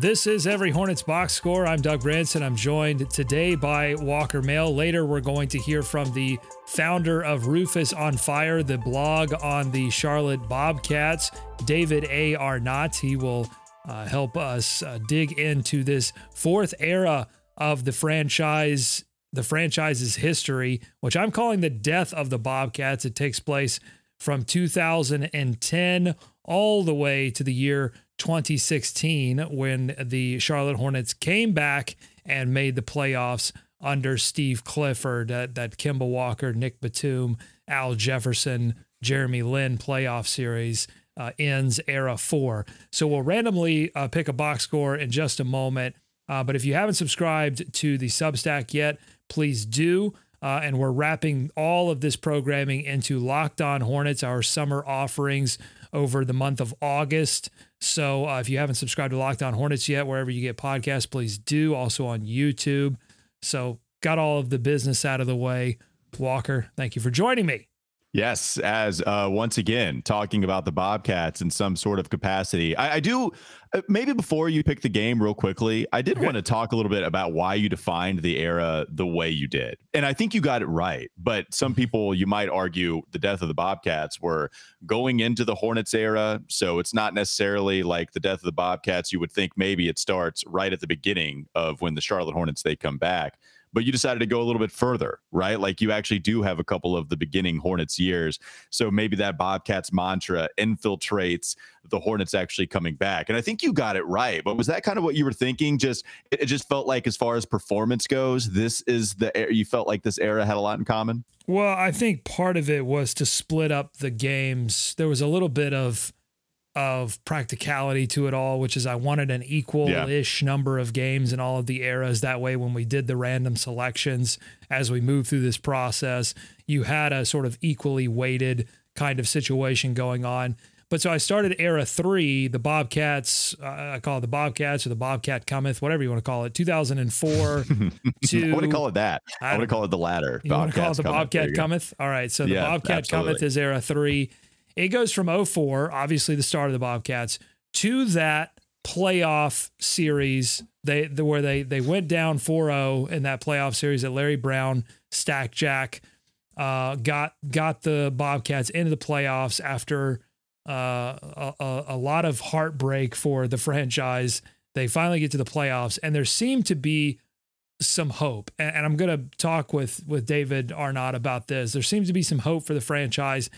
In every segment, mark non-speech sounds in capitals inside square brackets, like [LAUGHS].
This is Every Hornets Box Score. I'm Doug Branson. I'm joined today by Walker Mail. Later, we're going to hear from the founder of Rufus on Fire, the blog on the Charlotte Bobcats, David A. Arnott. He will uh, help us uh, dig into this fourth era of the franchise, the franchise's history, which I'm calling the death of the Bobcats. It takes place from 2010 all the way to the year 2016 when the Charlotte Hornets came back and made the playoffs under Steve Clifford, that, that Kemba Walker, Nick Batum, Al Jefferson, Jeremy Lin playoff series uh, ends era four. So we'll randomly uh, pick a box score in just a moment. Uh, but if you haven't subscribed to the Substack yet, please do. Uh, and we're wrapping all of this programming into Locked On Hornets, our summer offerings over the month of August. So uh, if you haven't subscribed to Locked On Hornets yet, wherever you get podcasts, please do. Also on YouTube. So got all of the business out of the way. Walker, thank you for joining me. Yes, as uh, once again talking about the Bobcats in some sort of capacity. I, I do uh, maybe before you pick the game, real quickly. I did okay. want to talk a little bit about why you defined the era the way you did, and I think you got it right. But some mm-hmm. people, you might argue, the death of the Bobcats were going into the Hornets era, so it's not necessarily like the death of the Bobcats. You would think maybe it starts right at the beginning of when the Charlotte Hornets they come back but you decided to go a little bit further, right? Like you actually do have a couple of the beginning Hornets years. So maybe that Bobcats mantra infiltrates the Hornets actually coming back. And I think you got it right. But was that kind of what you were thinking? Just it just felt like as far as performance goes, this is the you felt like this era had a lot in common? Well, I think part of it was to split up the games. There was a little bit of of practicality to it all, which is I wanted an equal-ish yeah. number of games in all of the eras. That way, when we did the random selections as we moved through this process, you had a sort of equally weighted kind of situation going on. But so I started era three, the Bobcats. Uh, I call it the Bobcats or the Bobcat Cometh, whatever you want to call it. 2004 [LAUGHS] to I want to call it that. I, I want to call it the latter. You want to call it the Bobcat Cometh? All right. So the yeah, Bobcat absolutely. Cometh is era three. It goes from 04, obviously the start of the Bobcats, to that playoff series they the, where they they went down 4-0 in that playoff series that Larry Brown Stack Jack uh, got got the Bobcats into the playoffs after uh, a, a lot of heartbreak for the [LAUGHS] franchise. They finally get to the playoffs, and there seemed to be some hope. And, and I'm going to talk with with David Arnott about this. There seems to be some hope for the franchise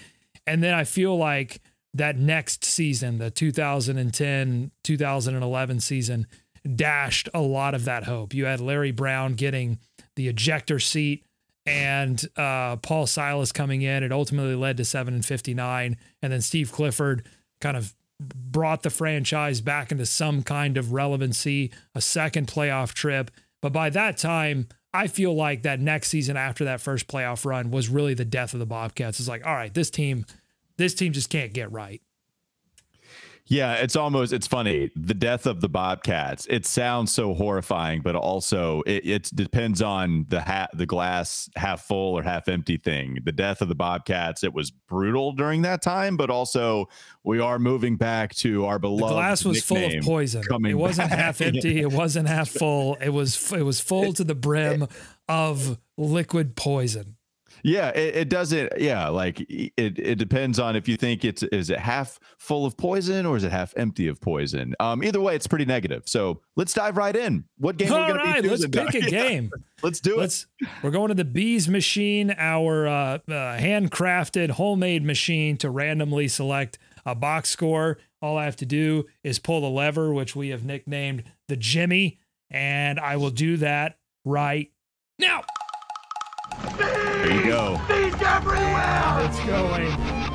and then I feel like that next season, the 2010 2011 season, dashed a lot of that hope. You had Larry Brown getting the ejector seat and uh, Paul Silas coming in. It ultimately led to 7 and 59. And then Steve Clifford kind of brought the franchise back into some kind of relevancy, a second playoff trip. But by that time, I feel like that next season after that first playoff run was really the death of the Bobcats. It's like, all right, this team, this team just can't get right. Yeah, it's almost it's funny. The death of the Bobcats. It sounds so horrifying, but also it, it depends on the hat the glass half full or half empty thing. The death of the Bobcats, it was brutal during that time, but also we are moving back to our beloved. The glass was full of poison. It wasn't back. half empty. It [LAUGHS] wasn't half full. It was it was full to the brim of liquid poison. Yeah, it, it, doesn't. Yeah, like it, it depends on if you think it's is it half full of poison or is it half empty of poison. Um, either way, it's pretty negative. So let's dive right in. What game? All we're gonna right, be let's pick a [LAUGHS] game. let's do let's, it. We're going to the Bees machine, our uh, uh, handcrafted, homemade machine to randomly select a box score. All I have to do is pull the lever, which we have nicknamed the Jimmy, and I will do that right now. There you go. Bees everywhere. It's going.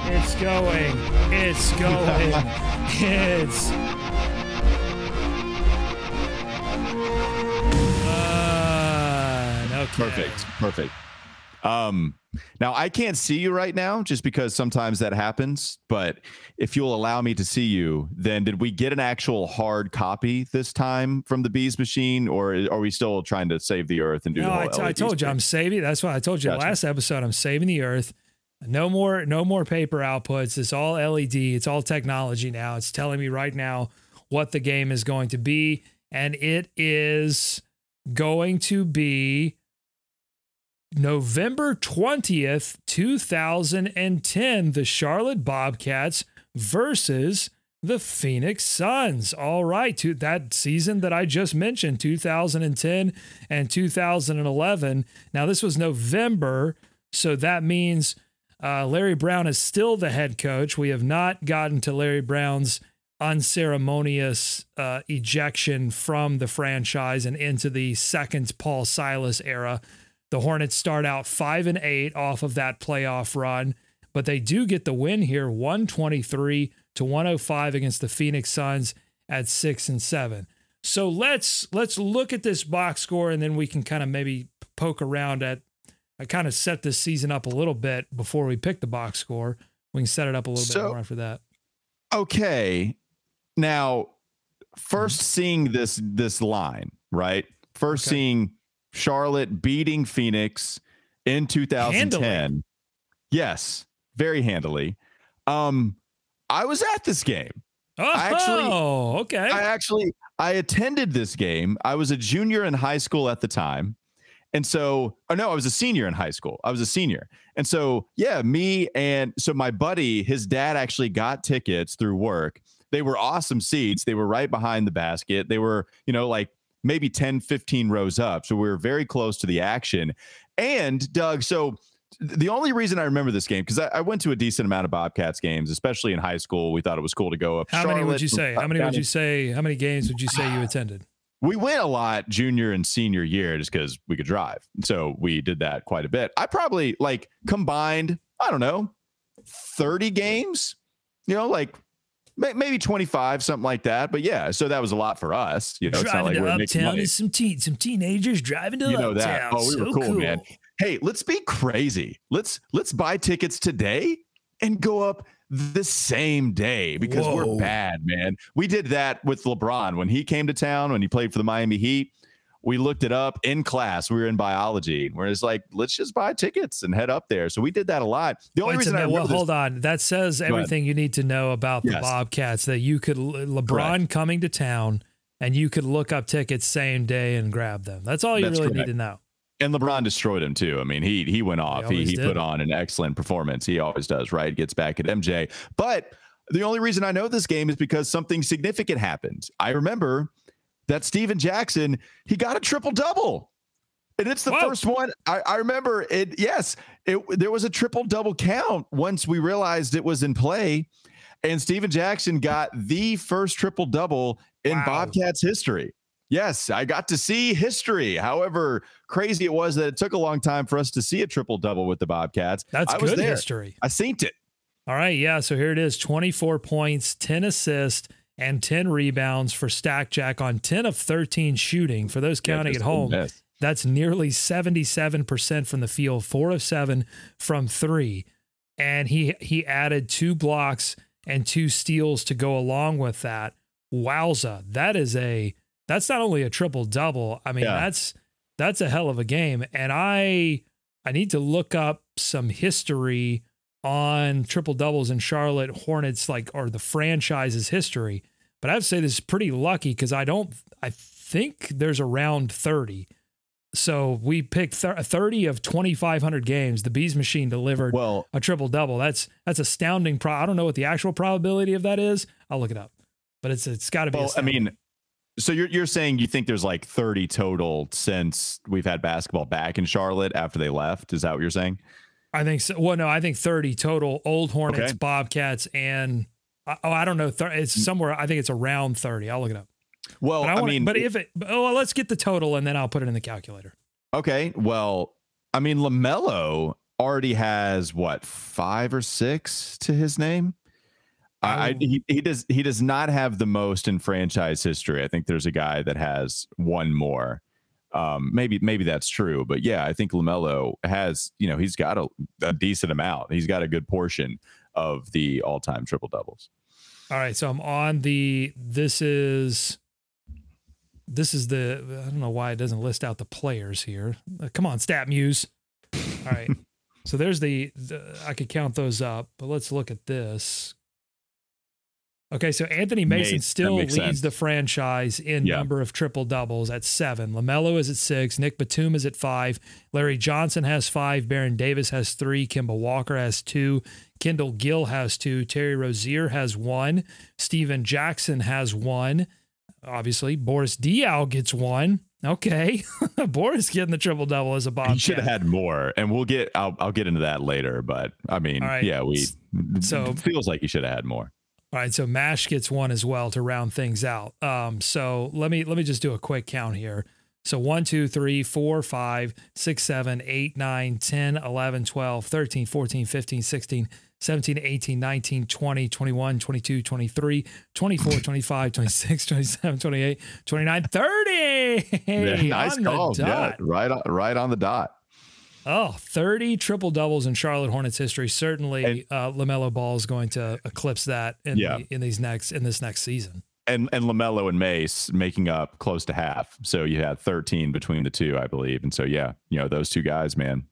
It's going. It's [LAUGHS] going. it's. [LAUGHS] Uh, okay. Perfect. Perfect. Um, now I can't see you right now just because sometimes that happens, but if you'll allow me to see you, then did we get an actual hard copy this time from the bees machine or are we still trying to save the earth and do no, the whole I, t- I told you I'm saving. That's why I told you gotcha. last episode I'm saving the earth. No more no more paper outputs. It's all LED. It's all technology now. It's telling me right now what the game is going to be and it is going to be November 20th, 2010, the Charlotte Bobcats versus the Phoenix Suns. All right, to that season that I just mentioned, 2010 and 2011. Now, this was November, so that means uh, Larry Brown is still the head coach. We have not gotten to Larry Brown's unceremonious uh, ejection from the franchise and into the second Paul Silas era. The Hornets start out five and eight off of that playoff run, but they do get the win here, 123 to 105 against the Phoenix Suns at six and seven. So let's let's look at this box score and then we can kind of maybe poke around at I kind of set this season up a little bit before we pick the box score. We can set it up a little so, bit more after that. Okay. Now, first mm-hmm. seeing this this line, right? First okay. seeing Charlotte beating Phoenix in 2010. Handily. Yes, very handily. Um, I was at this game. Oh, I actually, okay. I actually I attended this game. I was a junior in high school at the time. And so, oh no, I was a senior in high school. I was a senior. And so, yeah, me and so my buddy, his dad actually got tickets through work. They were awesome seats. They were right behind the basket. They were, you know, like maybe 10, 15 rows up. So we were very close to the action. And Doug, so the only reason I remember this game because I, I, went to a decent amount of Bobcats games, especially in high school. We thought it was cool to go up. How Charlotte, many would you say? How many would you say? How many games would you say you attended? We went a lot junior and senior year just because we could drive. So we did that quite a bit. I probably like combined, I don't know, 30 games, you know, like maybe 25 something like that but yeah so that was a lot for us you know driving it's not like to uptown is some teen some teenagers driving to you know uptown. that oh we so were cool, cool, man. Hey let's be crazy. Let's let's buy tickets today and go up the same day because Whoa. we're bad man. We did that with lebron. When he came to town when he played for the miami heat we looked it up in class. We were in biology. We're just like, let's just buy tickets and head up there. So we did that a lot. The only Wait reason I well, hold on, that says everything you need to know about the yes. Bobcats. That you could LeBron correct. coming to town and you could look up tickets same day and grab them. That's all you That's really correct. need to know. And LeBron destroyed him too. I mean, he he went off. He he, he put on an excellent performance. He always does. Right, gets back at MJ. But the only reason I know this game is because something significant happened. I remember that Stephen Jackson, he got a triple double. And it's the Whoa. first one. I, I, remember it. Yes, it, there was a triple double count once we realized it was in play. And Stephen Jackson got the first triple double in wow. Bobcats history. Yes, I got to see history. However crazy it was that it took a long time for us to see a triple double with the Bobcats. That's I good history. I seen it. All right. Yeah. So here it is 24 points, 10 assists and 10 rebounds for Stack Jack on 10 of 13 shooting. For those counting yeah, at home, that's nearly 77% from the field, four of seven from three. And he he added two blocks and two steals to go along with that. Wowza. That is a that's not only a triple double. I mean, yeah. that's that's a hell of a game. And I I need to look up some history on triple doubles in Charlotte Hornets, like, or the franchise's history. But I have to say this is pretty lucky because I don't, I think there's around 30. So we picked uh, 30 of 2,500 games. The Bees Machine delivered well, a triple double. That's that's astounding. Pro- I don't know what the actual probability of that is. I'll look it up, but it's it's got to be. Well. I mean, so you're you're saying you think there's like 30 total since we've had basketball back in Charlotte after they left? Is that what you're saying? I think so. Well, no, I think 30 total old Hornets, okay. Bobcats, and oh, I don't know. It's mm. somewhere. I think it's around 30. I'll look it up. Well, I, wanna, I, mean, but if it, oh, well, let's get the total and then I'll put it in the calculator. Okay. Well, I mean, LaMelo already has what five or six to his name. I, oh. he, he does he does not have the most in franchise history. I think there's a guy that has one more. Um, maybe maybe that's true, but yeah, I think Lamelo has you know he's got a, a decent amount. He's got a good portion of the all time triple doubles. All right, so I'm on the. This is. This is the. I don't know why it doesn't list out the players here. Uh, come on, StatMuse. All right. [LAUGHS] so there's the, the. I could count those up, but let's look at this. Okay, so Anthony Mason still leads sense. the franchise in Yeah. number of triple doubles at seven. LaMelo is at six. Nick Batum is at five. Larry Johnson has five. Baron Davis has three. Kemba Walker has two. Kendall Gill has two. Terry Rozier has one. Stephen Jackson has one. Obviously, Boris Diaw gets one. Okay, [LAUGHS] Boris getting the triple double as a bomb. He should have had more, and we'll get. I'll I'll get into that later. But I mean, right. yeah, we. So- it feels like he should have had more. All right, so Mash gets one as well to round things out. Um, so let me let me just do a quick count here. So 1, 2, 3, 4, 5, 6, 7, 8, 9, 10, 11, 12, 13, 14, 15, 16, 17, 18, 19, 20, 21, 22, 23, 24, 25, 26, 27, 28, 29, 30. Yeah, [LAUGHS] nice call. Yeah, right on, right on the dot. Oh, 30 triple doubles in Charlotte Hornets history. Certainly uh, LaMelo Ball is going to eclipse that in, Yeah. the, in these next in this next season. And and Lamelo and Mace making up close to half. So you had 13 between the two, I believe. And so yeah, you know those two guys, man.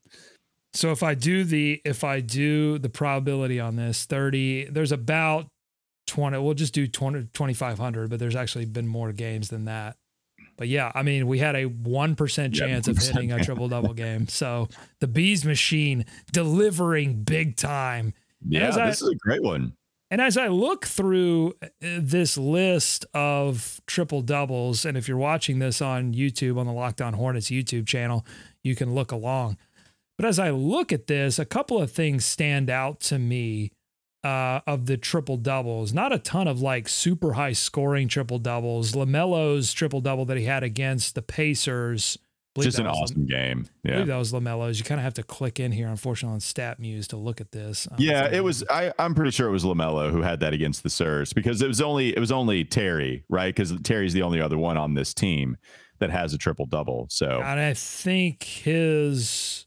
So if I do the if I do the probability on this 30 there's about 20 we'll just do 20 2500 but there's actually been more games than that. But yeah, I mean, we had a 1% Yeah, chance of hitting a triple double [LAUGHS] game. So the bees machine delivering big time. Yeah, as I- this is a great one. And as I look through uh, this list of triple doubles, and if you're watching this on YouTube on the Locked On Hornets YouTube channel, you can look along. But as I look at this, a couple of things stand out to me uh, of the triple doubles. Not a ton of like super high scoring triple doubles. Lamelo's triple double that he had against the Pacers. Just an Lam- awesome game. I Yeah. believe that was Lamelo's. You kind of have to click in here, unfortunately, on StatMuse to look at this. Uh, Yeah, it was. I, I'm pretty sure it was Lamelo who had that against the Sirs because it was only it was only Terry, right? Because Terry's the only other one on this team that has a triple double. So And I think his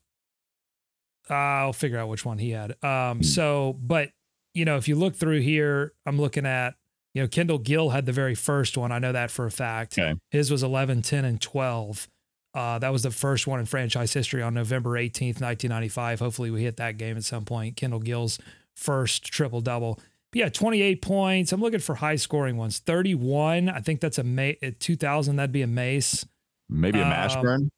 uh, I'll figure out which one he had. Um Hmm. so but you know, if you look through here, I'm looking at you know, Kendall Gill had the very first one. I know that for a fact. Okay. His was 11, 10 and 12. Uh, that was the first one in franchise history on November 18th, 1995. Hopefully we hit that game at some point. Kendall Gill's first triple double. Yeah, 28 points. I'm looking for high scoring ones. 31. I think that's a May 2000. That'd be a Mace. maybe a Um, Mashburn.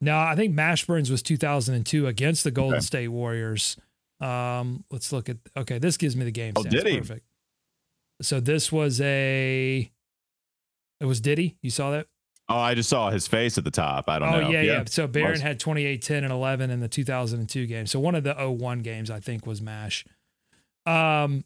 No, I think Mashburns was 2002 against the Golden Okay. State Warriors. Um, let's look at. Okay, this gives me the game. Oh, stats. did he? Perfect. So this was a. It was Diddy. You saw that? Oh, I just saw his face at the top. I don't Oh know. yeah, yeah, So Baron was. had 28, 10, and 11 in the 2002 game. So one of the 01 games I think was Mash. Um,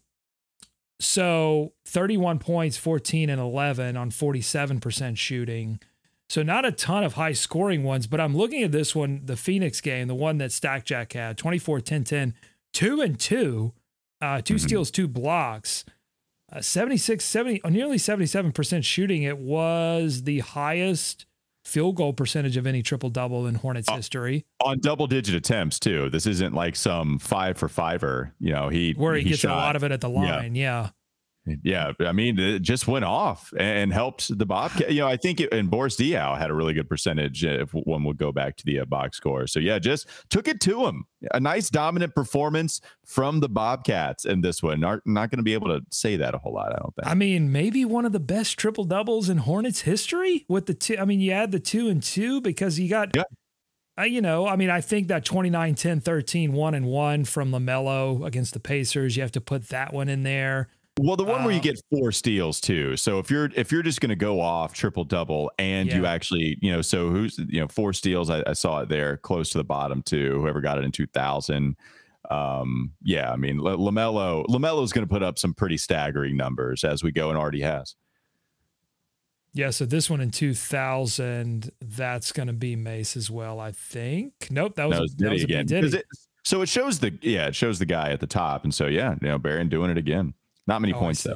so 31 points, 14 and 11 on 47% shooting. So not a ton of high scoring ones, but I'm looking at this one, the Phoenix game, the one that Stack Jack had 24, 10, 10, 2 and 2, uh, 2 Mhm. steals, two blocks. Uh, 76, 70, uh, nearly 77% shooting. It was the highest field goal percentage of any triple double in Hornets Oh. history, on double digit attempts too. This isn't like some five for fiver. You know, he where he, gets shot, a lot of it at the line. Yeah. Yeah, I mean, it just went off and helped the Bobcat. You know, I think it, and Boris Diaw had a really good percentage if one would go back to the uh, box score. So yeah, just took it to him. A nice dominant performance from the Bobcats in this one. Not, not going to be able to say that a whole lot. I don't think. I mean, maybe one of the best triple doubles in Hornets history with the two. I mean, you add the two and two because you got, Yeah. uh, you know, I mean, I think that 29, 10, 13, one and one from LaMelo against the Pacers, you have to put that one in there. Well, the one where you Uh, get four steals too. So if you're if you're just going to go off triple double and you actually you know so who's you know four steals I, I saw it there close to the bottom too. Whoever got it in two thousand. Um, yeah, I mean L- Lamelo Lamelo's going to put up some pretty staggering numbers as we go and already has. Yeah. So this one in 2000, that's going to be Mace as well, I think. Nope. That was, No, it's that was a again. It- so it shows the yeah it shows the guy at the top, and so yeah, you know Baron doing it again. Not many Oh, points though.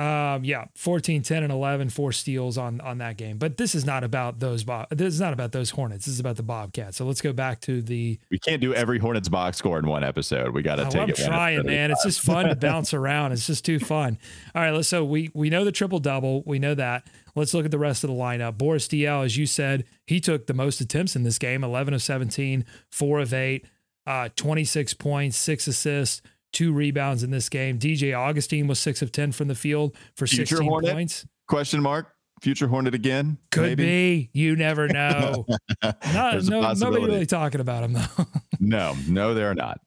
Um, yeah, 14, 10, and 11, four steals on on that game. But this is not about those Bob. This is not about those Hornets. This is about the Bobcats. So let's go back to the. We can't do every Hornets box score in one episode. We got to Oh, take I'm it. trying, episode at a man. It's just fun to bounce around. It's just too fun. All right, let's. So we we know the triple double. We know that. Let's look at the rest of the lineup. Boris Diaw, as you said, he took the most attempts in this game. 11 of 17, four of eight, uh, 26 points, six assists, two rebounds in this game. DJ Augustine was six of 10 from the field for Future 16 Hornet? points. Question mark. Future Hornet again? Could maybe? be. You never [LAUGHS] know. not, no, nobody really talking about him though. [LAUGHS] no, no, they're not.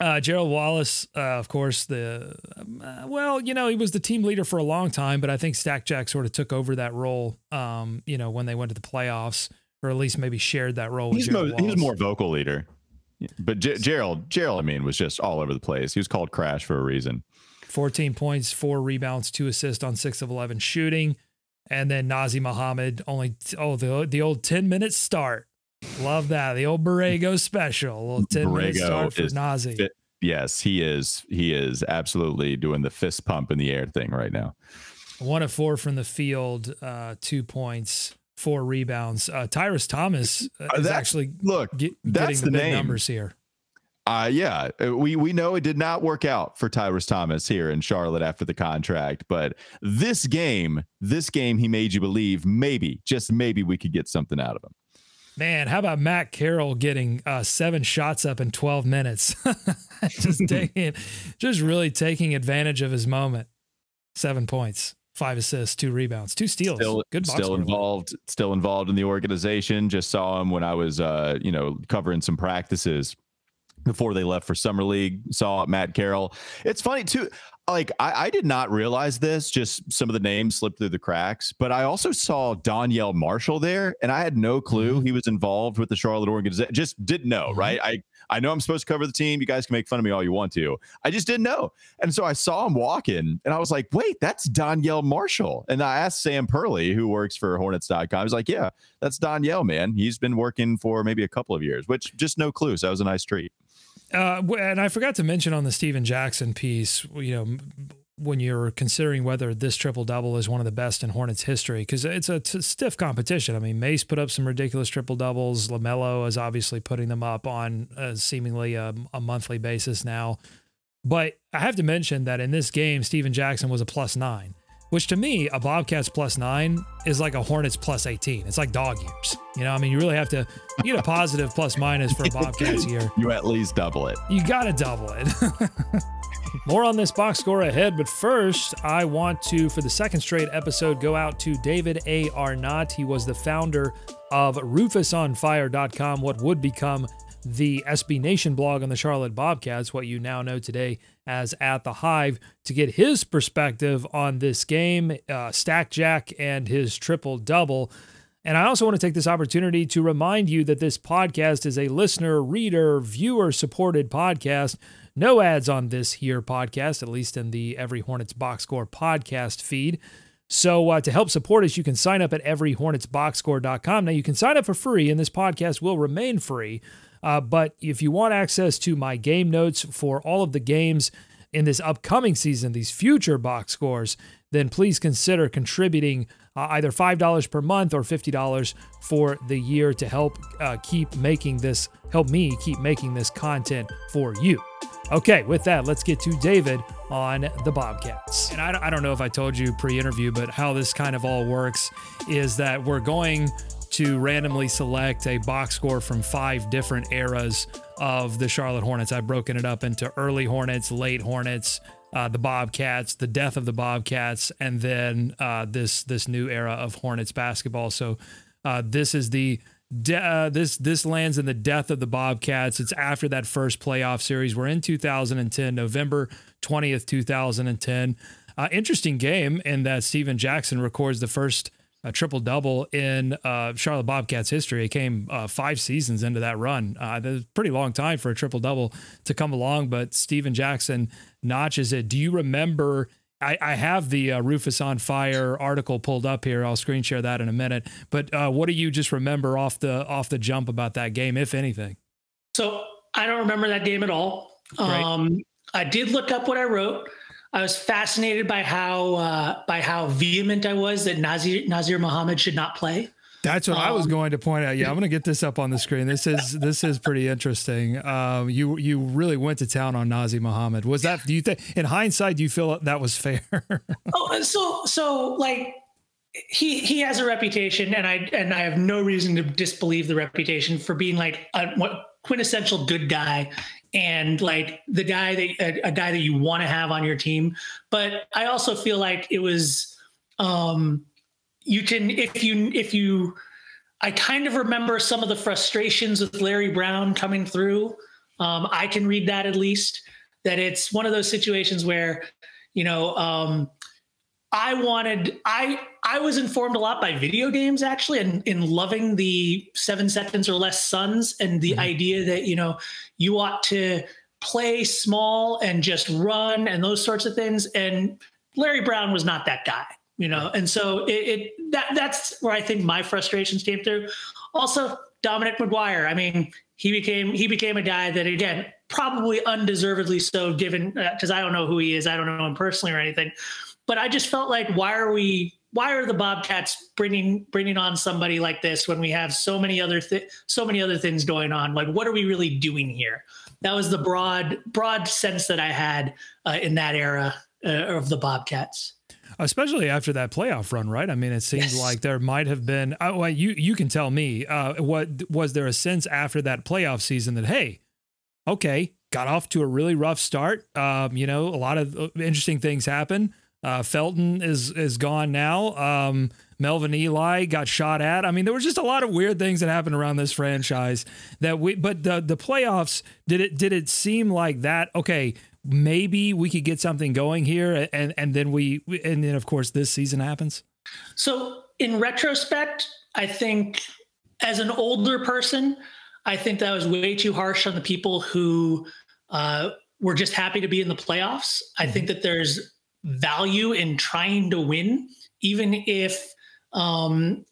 Uh, Gerald Wallace, uh, of course, the uh, well, you know, he was the team leader for a long time, but I think Stack Jack sort of took over that role. Um, you know, when they went to the playoffs, or at least maybe shared that role. He's, mo- he's more vocal leader, but G- Gerald, Gerald, I mean, was just all over the place. He was called Crash for a reason. 14 points, four rebounds, two assists on six of 11 shooting. And then Nazr Muhammad only, oh, the, the old 10 minute start. Love that. The old Borrego special. A little 10 Borrego minute start for Nazr. Fit, yes, he is. He is absolutely doing the fist pump in the air thing right now. One of four from the field, uh, two points, four rebounds. Uh, Tyrus Thomas uh, is actually look. Get, that's the, the name. numbers here. Uh, yeah, uh, we we know it did not work out for Tyrus Thomas here in Charlotte after the contract, but this game, this game, he made you believe maybe, just maybe, we could get something out of him. Man, how about Matt Carroll getting uh, seven shots up in 12 minutes? [LAUGHS] just [LAUGHS] taking, just really taking advantage of his moment. Seven points, five assists, two rebounds, two steals. Still, Good still involved, still involved in the organization. Just saw him when I was, uh, you know, covering some practices before they left for summer league saw matt carroll it's funny too like I, I, did not realize this just some of the names slipped through the cracks but i also saw donyell marshall there and i had no clue mm-hmm. he was involved with the charlotte organization just didn't know mm-hmm. right? I i know i'm supposed to cover the team. You guys can make fun of me all you want to. I just didn't know. And so i saw him walking and i was like wait that's donyell marshall. And i asked sam perley who works for hornets.com i was like yeah that's donyell man. He's been working for maybe a couple of years which just no clue so that was a nice treat uh, and I forgot to mention on the Stephen Jackson piece, you know, when you're considering whether this triple double is one of the best in Hornets history, because it's a t- stiff competition. I mean, Mace put up some ridiculous triple doubles. LaMelo is obviously putting them up on seemingly a, a monthly basis now. But I have to mention that in this game, Stephen Jackson was a plus nine which to me, a Bobcats plus nine is like a Hornets plus 18. It's like dog years. You know, I mean, you really have to get a positive plus minus for a Bobcats year. [LAUGHS] You at least double it. You got to double it. [LAUGHS] More on this box score ahead, but first, I want to, for the second straight episode, go out to David A. Arnott. He was the founder of RufusOnFire.com, what would become the SB Nation blog on the Charlotte Bobcats, what you now know today as At the Hive, to get his perspective on this game, uh, Stack Jack, and his triple double. And I also want to take this opportunity to remind you that this podcast is a listener, reader, viewer supported podcast. No ads on this here podcast, at least in the Every Hornets Box Score podcast feed. So uh, to help support us, you can sign up at everyhornetsboxscore.com. Now you can sign up for free, and this podcast will remain free. Uh, but if you want access to my game notes for all of the games in this upcoming season, these future box scores, then please consider contributing uh, either $5 per month or $50 for the year to help uh, keep making this, help me keep making this content for you. Okay, with that, let's get to David on the Bobcats. And I, I don't know if I told you pre interview, but how this kind of all works is that we're going to randomly select a box score from five different eras of the Charlotte Hornets. I've broken it up into early Hornets, late Hornets, uh, the Bobcats, the death of the Bobcats, and then uh, this this new era of Hornets basketball. So uh, this is the de- uh, this this lands in the death of the Bobcats. It's after that first playoff series. We're in 2010, November 20th, 2010. Uh, interesting game in that Stephen Jackson records the first a triple double in uh, Charlotte Bobcats history. It came uh, five seasons into that run. Uh, that's a pretty long time for a triple double to come along, but Stephen Jackson notches it. Do you remember? I, I have the uh, Rufus on Fire article pulled up here. I'll screen share that in a minute. But uh, what do you just remember off the off the jump about that game, if anything? So I don't remember that game at all. Um, I did look up what I wrote. I was fascinated by how uh, by how vehement I was that Nazr Nazr Muhammad should not play. That's what um, I was um, going to point out. Yeah, I'm going to get this up on the screen. This is this is pretty interesting. Um, you you really went to town on Nazr Muhammad. Was that? Do you think, in hindsight, do you feel that was fair? [LAUGHS] oh, so so like he he has a reputation, and I and I have no reason to disbelieve the reputation for being like a what, quintessential good guy and like the guy that a, a guy that you want to have on your team. But I also feel like it was um, you can if you if you I kind of remember some of the frustrations with Larry Brown coming through. Um, I can read that at least that it's one of those situations where you know um, I wanted I I was informed a lot by video games actually and in loving the seven seconds or less suns and the mm-hmm. idea that you know you ought to play small and just run and those sorts of things. And Larry Brown was not that guy you know? And so it, it that that's where I think my frustrations came through. Also Dominic McGuire I mean he became he became a guy that again probably undeservedly so given because uh, I don't know who he is. I don't know him personally or anything. But I just felt like, why are we? Why are the Bobcats bringing bringing on somebody like this when we have so many other th- so many other things going on? Like, what are we really doing here? That was the broad broad sense that I had uh, in that era uh, of the Bobcats especially after that playoff run, right? I mean, it seems yes. like there might have been. Uh, well, you you can tell me. Uh, what was there a sense after that playoff season that hey, okay, got off to a really rough start. Um, you know, a lot of uh, interesting things happen. Uh, Felton is is gone now. Um, Melvin Ely got shot at. I mean, there was just a lot of weird things that happened around this franchise that we. But the the playoffs did it did it seem like that? Okay, maybe we could get something going here, and and then we and then of course this season happens. So in retrospect, I think as an older person, I think that was way too harsh on the people who uh, were just happy to be in the playoffs. I think mm-hmm. that there's value in trying to win, even if um,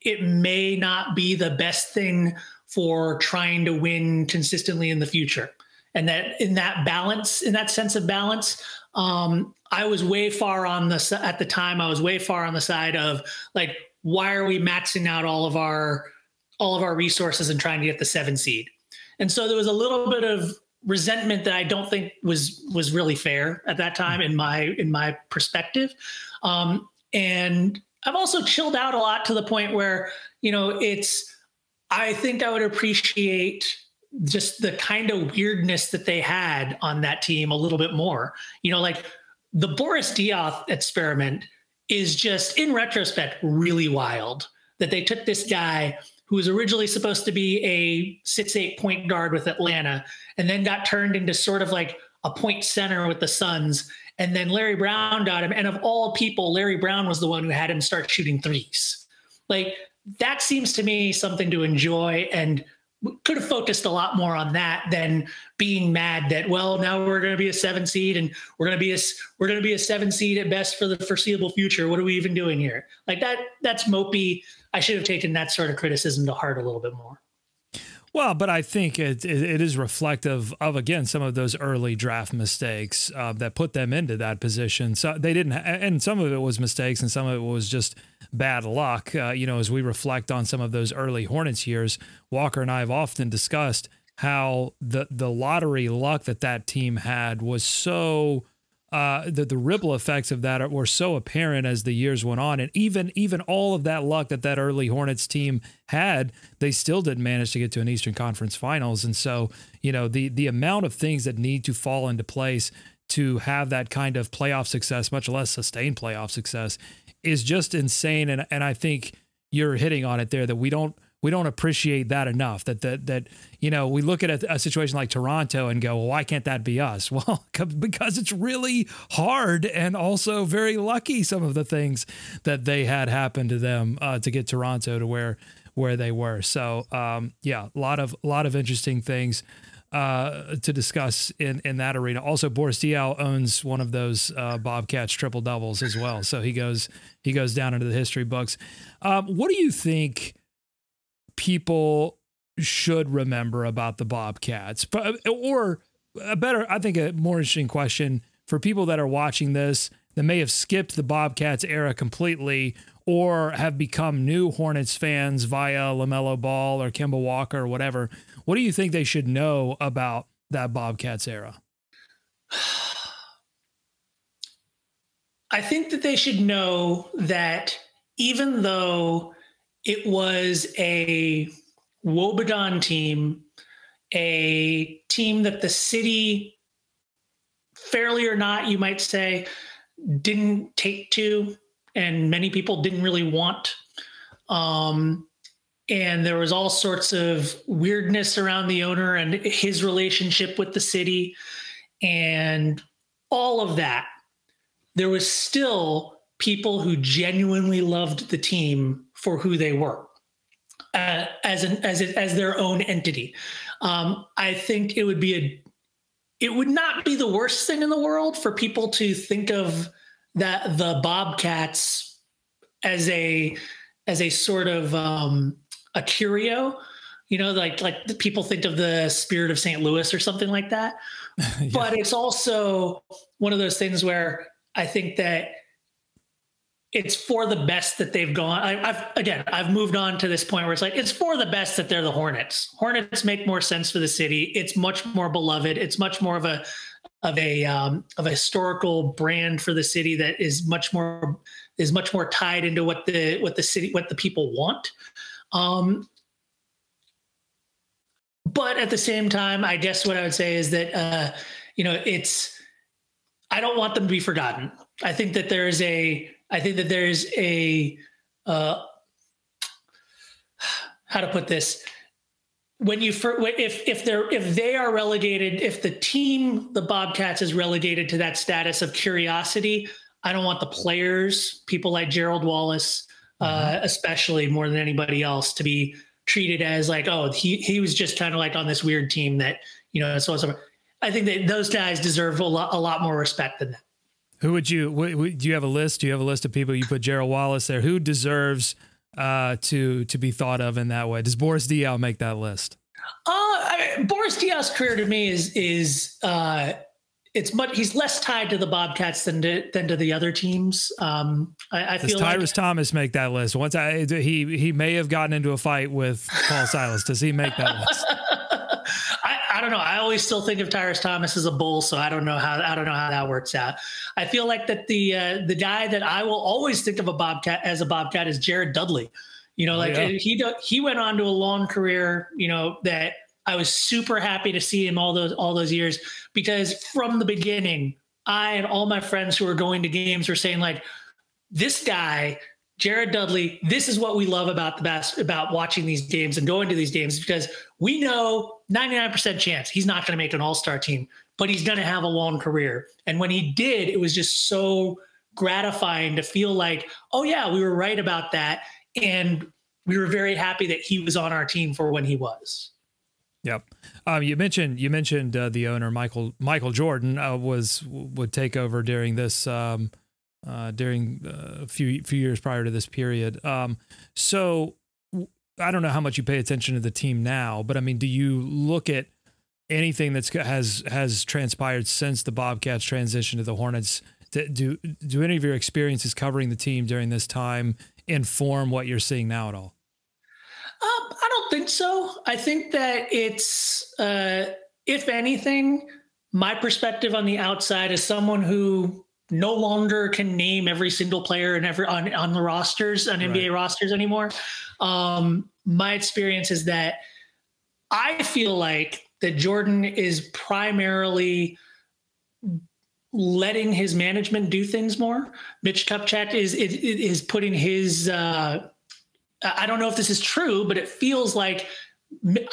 it may not be the best thing for trying to win consistently in the future. And that in that balance, in that sense of balance, um, I was way far on the at the time. I was way far on the side of like, why are we maxing out all of our all of our resources and trying to get the seven seed? And so there was a little bit of resentment that I don't think was was really fair at that time in my in my perspective. Um, and I've also chilled out a lot to the point where you know it's. I think I would appreciate just the kind of weirdness that they had on that team a little bit more. You know, like the Boris Diaw experiment is just in retrospect really wild that they took this guy who was originally supposed to be a six eight point guard with Atlanta, and then got turned into sort of like a point center with the Suns. And then Larry Brown got him. And of all people, Larry Brown was the one who had him start shooting threes. Like that seems to me something to enjoy and could have focused a lot more on that than being mad that well now we're going to be a seven seed and we're going to be a we're going to be a seven seed at best for the foreseeable future. What are we even doing here? Like that that's mopey. I should have taken that sort of criticism to heart a little bit more. Well, but I think it, it, it is reflective of again some of those early draft mistakes uh, that put them into that position. So they didn't, and some of it was mistakes, and some of it was just bad luck. Uh, you know, as we reflect on some of those early Hornets years, Walker and I have often discussed how the the lottery luck that that team had was so uh, the the ripple effects of that were so apparent as the years went on, and even even all of that luck that that early Hornets team had, they still didn't manage to get to an Eastern Conference Finals. And so, you know, the the amount of things that need to fall into place to have that kind of playoff success, much less sustained playoff success, is just insane. And and I think you're hitting on it there that we don't we don't appreciate that enough. That that that you know we look at a, a, situation like Toronto and go, well, why can't that be us? [LAUGHS] Well, because it's really hard and also very lucky. Some of the things that they had happen to them uh, to get Toronto to where where they were. So um, yeah, a lot of a lot of interesting things uh, to discuss in in that arena. Also, Boris Diaw owns one of those uh, Bobcats triple doubles as well, so he goes he goes down into the history books. Um, what do you think? People should remember about the Bobcats? But, uh, Or a better, I think, a more interesting question for people that are watching this that may have skipped the Bobcats era completely or have become new Hornets fans via LaMelo Ball or Kemba Walker or whatever. What do you think they should know about that Bobcats era? [SIGHS] I think that they should know that even though it was a Wobegon team a team that the city, fairly or not, you might say, didn't take to, and many people didn't really want. Um, and there was all sorts of weirdness around the owner and his relationship with the city and all of that there was still people who genuinely loved the team for who they were uh, as an as a, as their own entity. Um, i think it would be a it would not be the worst thing in the world for people to think of that the bobcats as a as a sort of um, a curio. You know like like people think of the spirit of st louis or something like that. [LAUGHS] Yeah. but it's also one of those things where i think that it's for the best that they've gone. I, have again i've moved on to this point where it's like it's for the best that they're the hornets. Hornets make more sense for the city. It's much more beloved. It's much more of a of a um, of a historical brand for the city that is much more is much more tied into what the what the city what the people want. Um, but at the same time, I guess what I would say is that uh, you know it's I don't want them to be forgotten. I think that there's a I think that there's a uh, how to put this when you if if they're if they are relegated if the team the Bobcats is relegated to that status of curiosity, I don't want the players, people like Gerald Wallace, uh, especially more than anybody else, to be treated as like, oh, he he was just kind of like on this weird team that you know. So, so I think that those guys deserve a lot a lot more respect than that. Who would you? Do you have a list? Do you have a list of people you put Gerald Wallace there? Who deserves uh, to to be thought of in that way? Does Boris Diaw make that list? Uh, I mean, Boris Diaw's career to me is is uh, it's much he's less tied to the Bobcats than to than to the other teams. Um, I, I Does feel Tyrus like, Thomas make that list? Once I he he may have gotten into a fight with Paul Silas. Does he make that list? [LAUGHS] I, don't know. I always still think of Tyrus Thomas as a bull, so I don't know how I don't know how that works out. I feel like that the uh, the guy that I will always think of a Bobcat as a Bobcat is Jared Dudley. You know, oh, like yeah. he he went on to a long career. You know that I was super happy to see him all those all those years because from the beginning, I and all my friends who were going to games were saying like, this guy, Jared Dudley, this is what we love about the best about watching these games and going to these games because we know 99% chance he's not going to make an all-star team, but he's going to have a long career. And when he did, it was just so gratifying to feel like, oh yeah, we were right about that. And we were very happy that he was on our team for when he was. Yep. Um, you mentioned you mentioned uh, the owner Michael Michael Jordan uh, was would take over during this um, uh, during uh, a few few years prior to this period. Um, so I don't know how much you pay attention to the team now, but I mean, do you look at anything that's has has transpired since the Bobcats transition to the Hornets? Do do any of your experiences covering the team during this time inform what you're seeing now at all? Um, I don't think so. I think that it's, uh, if anything, my perspective on the outside is someone who no longer can name every single player and every on, on the rosters on right. NBA rosters anymore. Um, my experience is that I feel like that Jordan is primarily letting his management do things more. Mitch Kupchak is is, is putting his uh, I don't know if this is true, but it feels like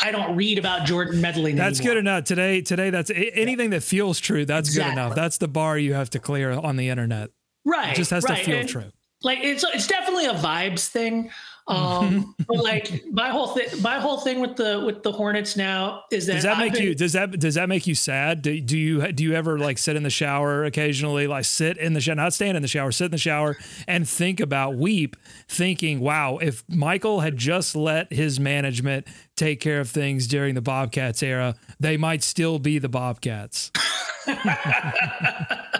I don't read about Jordan meddling. That's anymore. good enough today. Today, that's anything that feels true. That's exactly. good enough. That's the bar you have to clear on the internet. Right. It just has right. to feel and, true. Like it's it's definitely a vibes thing. Um, [LAUGHS] but like my whole thing, my whole thing with the with the Hornets now is that does that make been, you does that does that make you sad? Do, do you do you ever like sit in the shower occasionally, like sit in the shower, not stand in the shower, sit in the shower and think about weep, thinking, wow, if Michael had just let his management take care of things during the Bobcats era, they might still be the Bobcats. [LAUGHS] I,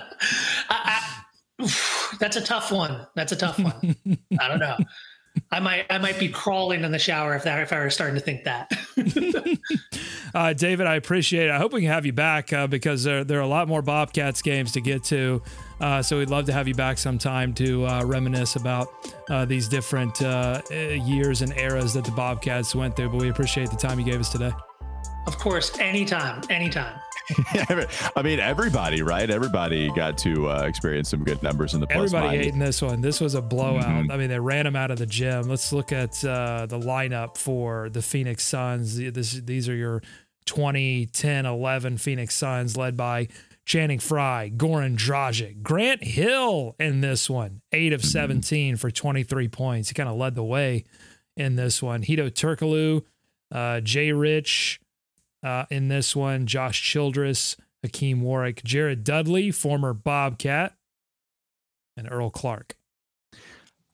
I, [SIGHS] that's a tough one. That's a tough one. I don't know. I might I might be crawling in the shower if that if I were starting to think that. [LAUGHS] uh, David, I appreciate it. I hope we can have you back uh, because there, there are a lot more Bobcats games to get to. Uh, so we'd love to have you back sometime to uh, reminisce about uh, these different uh, years and eras that the Bobcats went through. But we appreciate the time you gave us today. Of course, anytime, anytime. [LAUGHS] I mean, everybody, right? Everybody got to uh, experience some good numbers in the plus Everybody minus. hating this one. This was a blowout. Mm-hmm. I mean, they ran him out of the gym. Let's look at uh, the lineup for the Phoenix Suns. This, these are your 2010 11 Phoenix Suns, led by Channing Frye, Goran Dragic, Grant Hill in this one, 8 of mm-hmm. 17 for 23 points. He kind of led the way in this one. Hedo Turkoglu, uh, Jay Rich uh, in this one, Josh Childress, Hakim Warrick, Jared Dudley, former Bobcat, and Earl Clark.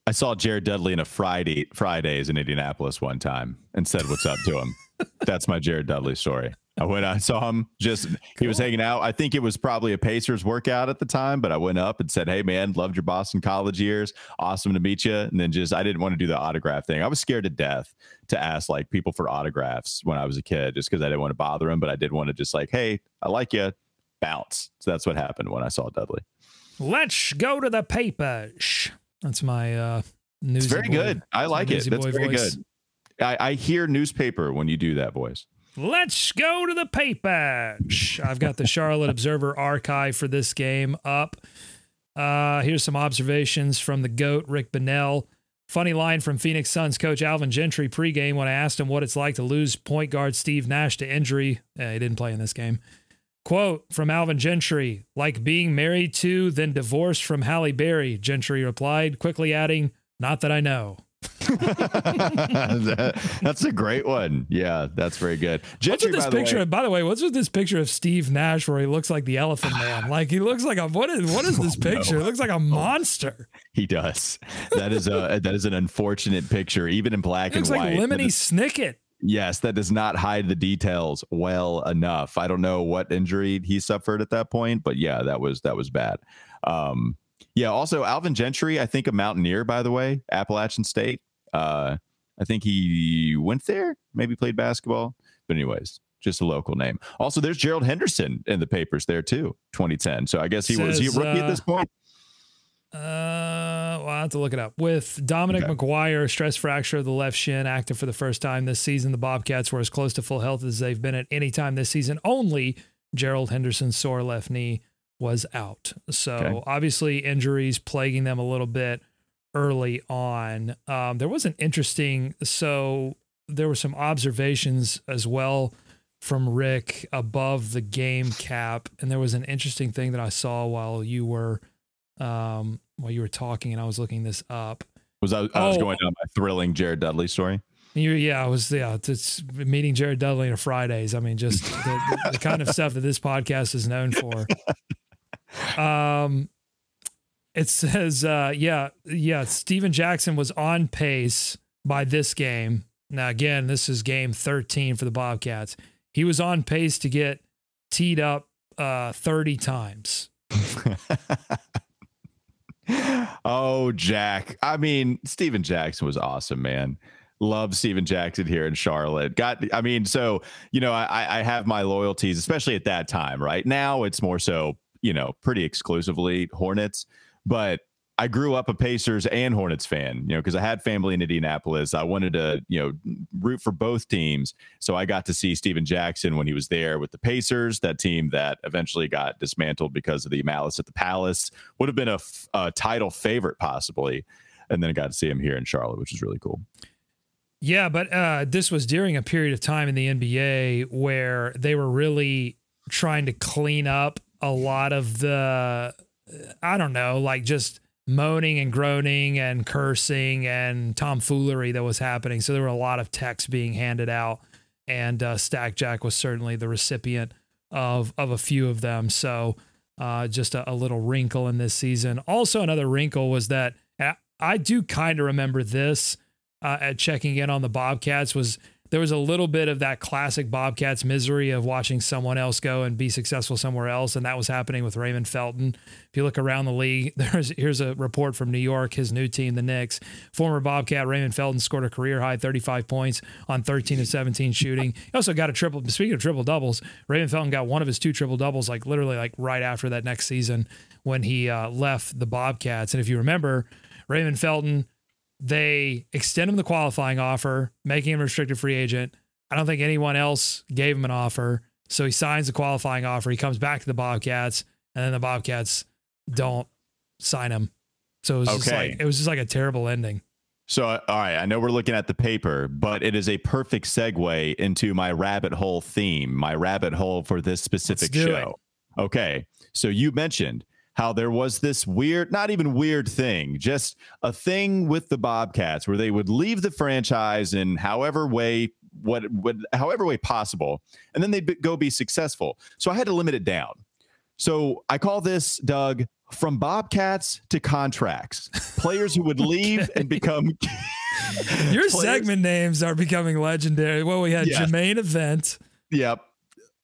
I saw Jared Dudley in a Friday Fridays in Indianapolis one time and said what's up to him. [LAUGHS] That's my Jared Dudley story. I went, I saw him just, cool. he was hanging out. I think it was probably a Pacers workout at the time, but I went up and said, Hey, man, loved your Boston college years. Awesome to meet you. And then just, I didn't want to do the autograph thing. I was scared to death to ask like people for autographs when I was a kid, just because I didn't want to bother them, but I did want to just like, Hey, I like you, bounce. So that's what happened when I saw Dudley. Let's go to the papers. That's my, uh, News it's very boy. good. I like it. That's very voice. good. I, I hear newspaper when you do that voice. Let's go to the papers. I've got the Charlotte Observer archive for this game up. Uh, here's some observations from the GOAT, Rick Bonnell. Funny line from Phoenix Suns coach Alvin Gentry pregame when I asked him what it's like to lose point guard Steve Nash to injury. Yeah, he didn't play in this game. Quote from Alvin Gentry, like being married to, then divorced from Halle Berry. Gentry replied, quickly adding, Not that I know. That, [LAUGHS] that's a great one. Yeah, that's very good. Gentry, what's with this picture? Way, by the way, what's with this picture of Steve Nash where he looks like the Elephant [SIGHS] Man? Like he looks like a what is what is this oh, picture? No. It looks like a monster. He does. That is a [LAUGHS] that is an unfortunate picture, even in black and white. Like Lemony Snicket. Yes, that does not hide the details well enough. I don't know what injury he suffered at that point, but yeah, that was that was bad. Um, yeah. Also, Alvin Gentry, I think a Mountaineer, by the way, Appalachian State. Uh, I think he went there, maybe played basketball. But anyways, just a local name. Also, there's Gerald Henderson in the papers there too, 2010. So I guess he Says, was he a rookie uh, at this point. Uh, well, I have to look it up. With Dominic okay. McGuire, stress fracture of the left shin, active for the first time this season, the Bobcats were as close to full health as they've been at any time this season. Only Gerald Henderson's sore left knee was out. So okay. obviously injuries plaguing them a little bit early on. Um, there was an interesting, so there were some observations as well from Rick above the game cap, and there was an interesting thing that I saw while you were um, while you were talking, and I was looking this up. Was I, I was oh, going down my thrilling Jared Dudley story? You, yeah, I was yeah, it's meeting Jared Dudley on Fridays. I mean, just [LAUGHS] the, the kind of stuff that this podcast is known for. [LAUGHS] Um, it says, uh, yeah, yeah, Stephen Jackson was on pace by this game. Now, again, this is game 13 for the Bobcats. He was on pace to get teed up uh, 30 times. [LAUGHS] oh, Jack. I mean, Stephen Jackson was awesome, man. Love Stephen Jackson here in Charlotte. Got, I mean, so, you know, I, I have my loyalties, especially at that time, right? Now it's more so, you know, pretty exclusively Hornets. But I grew up a Pacers and Hornets fan, you know, because I had family in Indianapolis. I wanted to, you know, root for both teams. So I got to see Stephen Jackson when he was there with the Pacers, that team that eventually got dismantled because of the malice at the Palace. Would have been a, a title favorite, possibly. And then I got to see him here in Charlotte, which is really cool. Yeah, but uh, this was during a period of time in the NBA where they were really trying to clean up a lot of the I don't know, like just moaning and groaning and cursing and tomfoolery that was happening. So there were a lot of texts being handed out, and uh, Stack Jack was certainly the recipient of of a few of them. So uh, just a, a, little wrinkle in this season. Also, another wrinkle was that I do kind of remember this uh, at checking in on the Bobcats was there was a little bit of that classic Bobcats misery of watching someone else go and be successful somewhere else, and that was happening with Raymond Felton. If you look around the league, [LAUGHS] there's here's a report from New York, his new team, the Knicks. Former Bobcat Raymond Felton scored a career high 35 points on 13 of 17 shooting. He also got a triple. Speaking of triple doubles, Raymond Felton got one of his two triple doubles, like literally like right after that next season when he uh, left the Bobcats. And if you remember, Raymond Felton they extend him the qualifying offer, making him a restricted free agent. I don't think anyone else gave him an offer. So he signs the qualifying offer. He comes back to the Bobcats, and then the Bobcats don't sign him. So it was just like it was just like a terrible ending. So, uh, all right, I know we're looking at the paper, but it is a perfect segue into my rabbit hole theme, my rabbit hole for this specific show. Okay. So, you mentioned how there was this weird, not even weird thing, just a thing with the Bobcats where they would leave the franchise in however way what would however way possible and then they'd go be successful. So I had to limit it down. So I call this Doug from Bobcats to contracts. Players who would [LAUGHS] leave and become [LAUGHS] Your Players- segment names are becoming legendary. Well, we had Yes. Jermaine Event. Yep.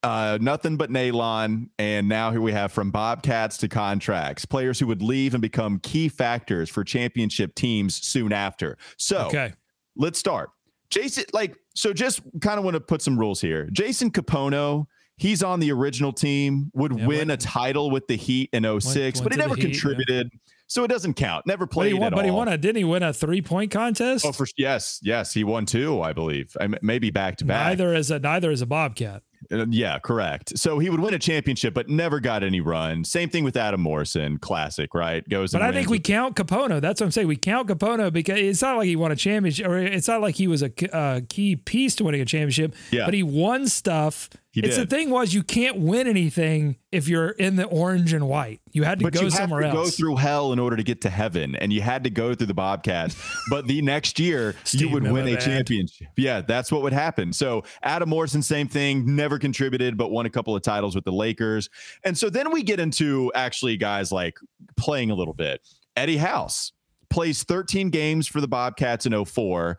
Uh, nothing but Nalon. And now here we have from Bobcats to contracts, players who would leave and become key factors for championship teams soon after. So Okay. let's start. Jason, like, so just kind of want to put some rules here. Jason Kapono, he's on the original team, would Yeah, win went- a title with the Heat in 06, but he never Heat, yeah. So it doesn't count. Never But played he won. But he won a. Didn't he win a three point contest? Oh, for yes, yes, he won two, I believe. I maybe back to back. neither is a neither is a Bobcat. Uh, yeah, correct. So he would win a championship, but never got any run. Same thing with Adam Morrison, classic, right? Goes, But I think we count Kapono. That's what I'm saying. We count Kapono because it's not like he won a championship, or it's not like he was a uh, key piece to winning a championship. Yeah. But he won stuff. He it's did. the thing was you can't win anything if you're in the orange and white. You had to But go you somewhere to go through hell in order to get to heaven, and you had to go through the Bobcats. [LAUGHS] but the next year, you Steve would win a championship. Yeah, that's what would happen. So Adam Morrison, same thing, never contributed, but won a couple of titles with the Lakers. And so then we get into actually guys like playing a little bit. Eddie House plays 13 games for the Bobcats in 04.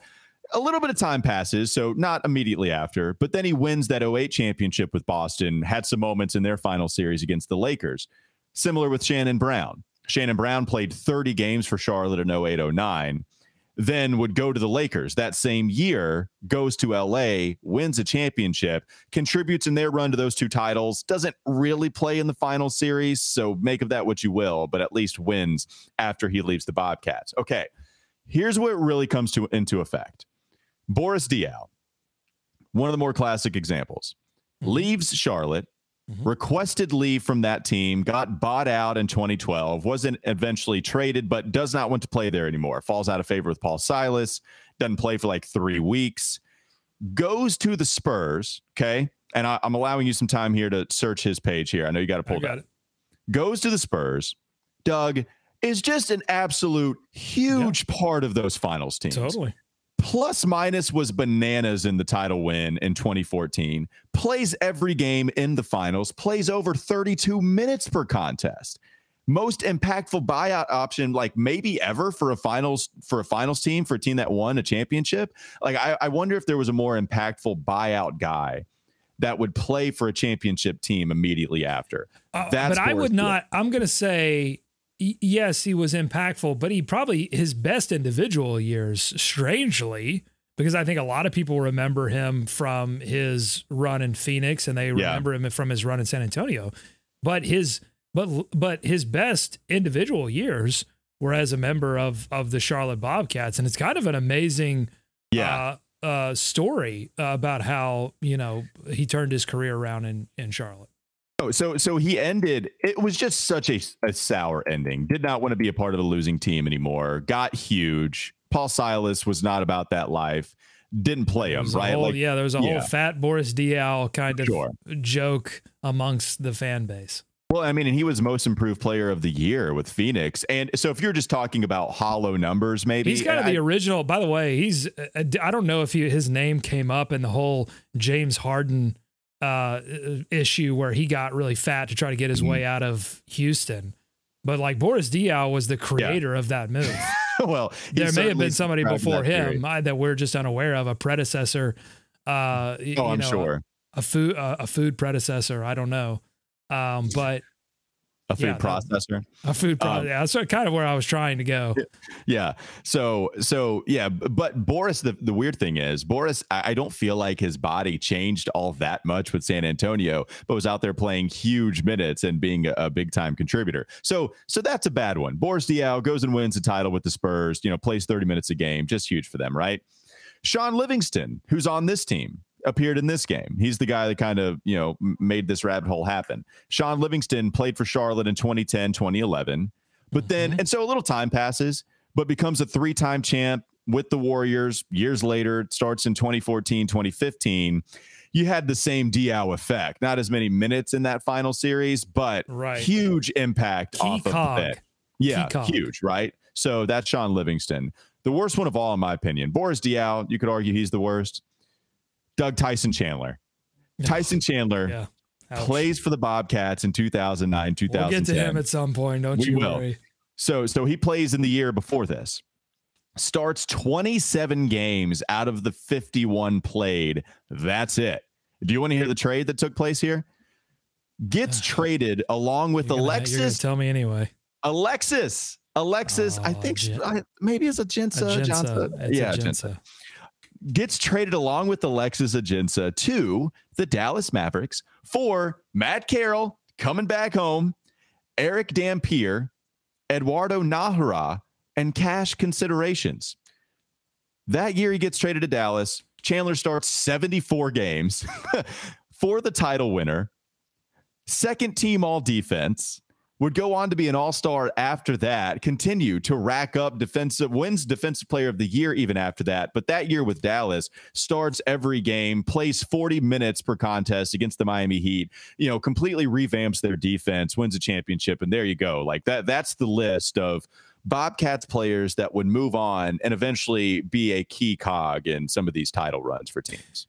A little bit of time passes, so not immediately after, but then he wins that 08 championship with Boston, had some moments in their final series against the Lakers. Similar with Shannon Brown. Shannon Brown played 30 games for Charlotte in 08 09, then would go to the Lakers that same year, goes to LA, wins a championship, contributes in their run to those two titles, doesn't really play in the final series. So make of that what you will, but at least wins after he leaves the Bobcats. Okay. Here's what really comes to into effect. Boris Diaw, one of the more classic examples, Mhm. leaves Charlotte, Mhm. requested leave from that team, got bought out in 2012, wasn't eventually traded, but does not want to play there anymore. Falls out of favor with Paul Silas, doesn't play for like three weeks, goes to the Spurs. Okay. And I, I'm allowing you some time here to search his page here. I know you got to pull that. it. Goes to the Spurs. Doug is just an absolute huge part of those finals teams Totally. Plus minus was bananas in the title win in 2014 plays every game in the finals plays over 32 minutes per contest. Most impactful buyout option like maybe ever for a finals for a finals team for a team that won a championship. Like i, I wonder if there was a more impactful buyout guy that would play for a championship team immediately after. Uh, That's but I would not. I'm going to say yes, he was impactful, but he probably his best individual years, strangely, because I think a lot of people remember him from his run in Phoenix and they Yeah. remember him from his run in San Antonio. But his but but his best individual years were as a member of of the Charlotte Bobcats, and it's kind of an amazing yeah uh, uh, story about how you know he turned his career around in in Charlotte. Oh, so so he ended. It was just such a, a sour ending. Did not want to be a part of a losing team anymore. Got huge. Paul Silas was not about that life. Didn't play him right. whole- like yeah, there was a yeah. whole fat Boris Diaw kind of Sure. joke amongst the fan base. well, I mean, and he was most improved player of the year with Phoenix. And so if you're just talking about hollow numbers, maybe He's kind of I- the original. By the way, he's uh, I don't know if he, his name came up in the whole James Harden uh, issue where he got really fat to try to get his Mhm. way out of Houston. But like Boris Diaw was the creator of that move. [LAUGHS] well, there may have been somebody before that him uh, that we're just unaware of, a predecessor. Uh, Oh, you I'm know, sure a food uh, a food predecessor. I don't know, um, but a food yeah, processor. a food. Pro- Um, yeah, that's kind of where I was trying to go. Yeah. So so yeah, but Boris, the, the weird thing is Boris, I, I don't feel like his body changed all that much with San Antonio, but was out there playing huge minutes and being a, a big time contributor. So so that's a bad one. Boris Diaw goes and wins the title with the Spurs, you know, plays 30 minutes a game, just huge for them, right? Sean Livingston, who's on this team. Appeared in this game. He's the guy that kind of, you know, made this rabbit hole happen. Sean Livingston played for Charlotte in 2010, 2011. But mm-hmm. then, and so a little time passes, but becomes a three time champ with the Warriors years later. It starts in 2014, 2015. You had the same Diaw effect. Not as many minutes in that final series, but right. huge impact Key off cog. of it. Yeah, huge, right? So that's Sean Livingston. The worst one of all, in my opinion. Boris Diaw, you could argue he's the worst. Doug Tyson Chandler. [LAUGHS] Tyson Chandler yeah. plays for the Bobcats in 2009, 2010. We'll get to him at some point, don't we you will. worry. So, so he plays in the year before this. Starts 27 games out of the 51 played. That's it. Do you want to hear the trade that took place here? Gets [SIGHS] traded along with you're gonna, Alexis. tell me anyway. Alexis. Alexis, oh, I think oh, she, maybe it's a Ajinça. Ajinça. Yeah, Ajinça gets traded along with Alexis Ajinça to the Dallas Mavericks for Matt Carroll coming back home, Erick Dampier, Eduardo Najera, and cash considerations. That year he gets traded to Dallas. Chandler starts 74 games [LAUGHS] for the title winner, second team all defense, would go on to be an all-star after that continue to rack up defensive wins defensive player of the year even after that but that year with dallas starts every game plays 40 minutes per contest against the miami heat you know completely revamps their defense wins a championship and there you go like that that's the list of Bobcats players that would move on and eventually be a key cog in some of these title runs for teams.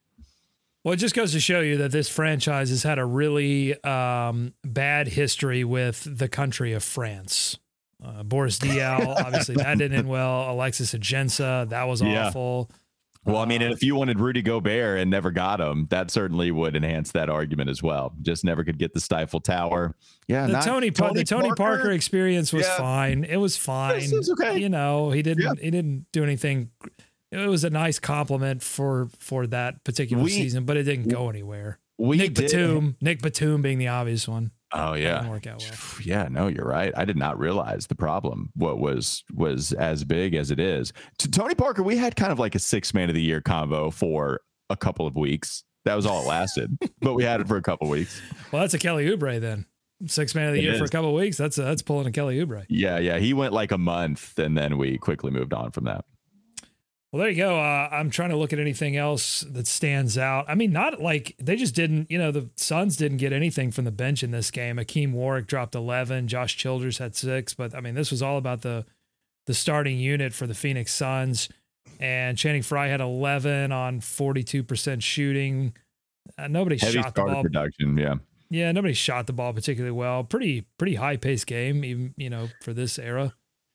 Well, it just goes to show you that this franchise has had a really um, bad history with the country of France. Uh, Boris [LAUGHS] Diaw, obviously that didn't end well. Alexis Ajinça, that was yeah. awful. Well, I mean, uh, if you wanted Rudy Gobert and never got him, that certainly would enhance that argument as well. Just never could get the Stifle Tower. Yeah, the Tony, Tony the Tony Parker, Parker experience was yeah. fine. It was fine. It was okay. You know, he didn't yeah. he didn't do anything it was a nice compliment for for that particular we, season, but it didn't go anywhere. We Nick did. Batum, Nick Batum being the obvious one. Oh yeah, work out well. [SIGHS] Yeah, no, you're right. I did not realize the problem. What was was as big as it is. To Tony Parker, we had kind of like a six man of the year combo for a couple of weeks. That was all it lasted, [LAUGHS] but we had it for a couple of weeks. Well, that's a Kelly Oubre then. Six man of the it year is. for a couple of weeks. That's a, that's pulling a Kelly Oubre. Yeah, yeah. He went like a month, and then we quickly moved on from that. Well, there you go. Uh, I'm trying to look at anything else that stands out. I mean, not like they just didn't, you know, the Suns didn't get anything from the bench in this game. Hakim Warrick dropped 11. Josh Childress had six. But I mean, this was all about the the starting unit for the Phoenix Suns. And Channing Frye had 11 on 42% shooting. Uh, nobody Heavy shot the ball. production, yeah. Yeah, nobody shot the ball particularly well. Pretty pretty high paced game, even you know for this era.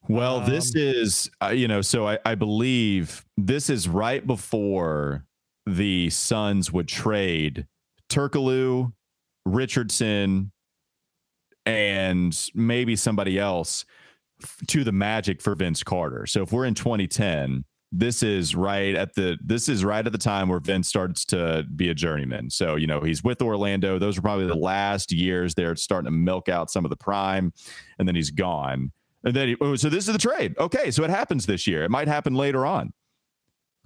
Well, um, this is, uh, you know, so I, I believe this is right before the Suns would trade Turkoglu, Richardson, and maybe somebody else to the Magic for Vince Carter. So if we're in 2010, this is right at the this is right at the time where Vince starts to be a journeyman. So you know he's with Orlando. Those are probably the last years they're starting to milk out some of the prime, and then he's gone. And then, he, oh, so this is the trade. Okay, so it happens this year. It might happen later on.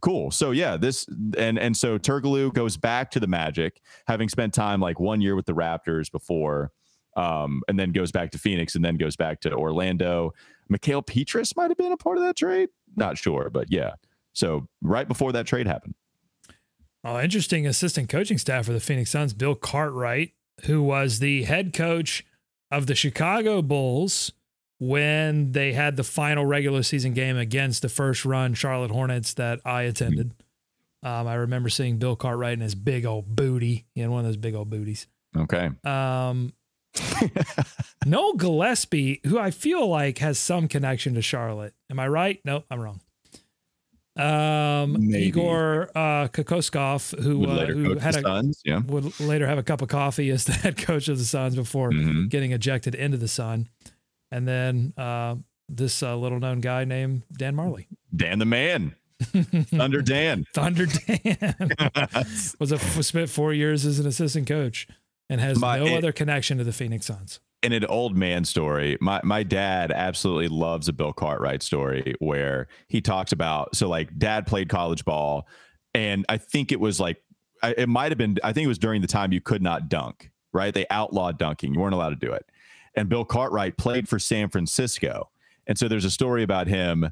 Cool. So yeah, this and and so Turkoglu goes back to the Magic, having spent time like one year with the Raptors before, um, and then goes back to Phoenix, and then goes back to Orlando. Mickael Pietrus might have been a part of that trade. Not sure, but yeah. So right before that trade happened. Oh, interesting assistant coaching staff for the Phoenix Suns, Bill Cartwright, who was the head coach of the Chicago Bulls when they had the final regular season game against the first run Charlotte Hornets that I attended. Um, I remember seeing Bill Cartwright in his big old booty. He had one of those big old booties. Okay. Um, [LAUGHS] Noel Gillespie, who I feel like has some connection to Charlotte. Am I right? No, I'm wrong. Um, Maybe. Igor uh, Kokoskov, who uh, who had a Suns, yeah. would later have a cup of coffee as the [LAUGHS] head coach of the Suns before mm-hmm. getting ejected into the Sun and then uh, this uh, little known guy named Dan Majerle. Dan the man. [LAUGHS] Thunder Dan. Thunder Dan [LAUGHS] was a spent four years as an assistant coach and has my, no it, other connection to the Phoenix Suns. In an old man story, my my dad absolutely loves a Bill Cartwright story where he talks about so like dad played college ball, and I think it was like it might have been. I think it was during the time you could not dunk. Right, they outlawed dunking. You weren't allowed to do it. And Bill Cartwright played for San Francisco, and so there's a story about him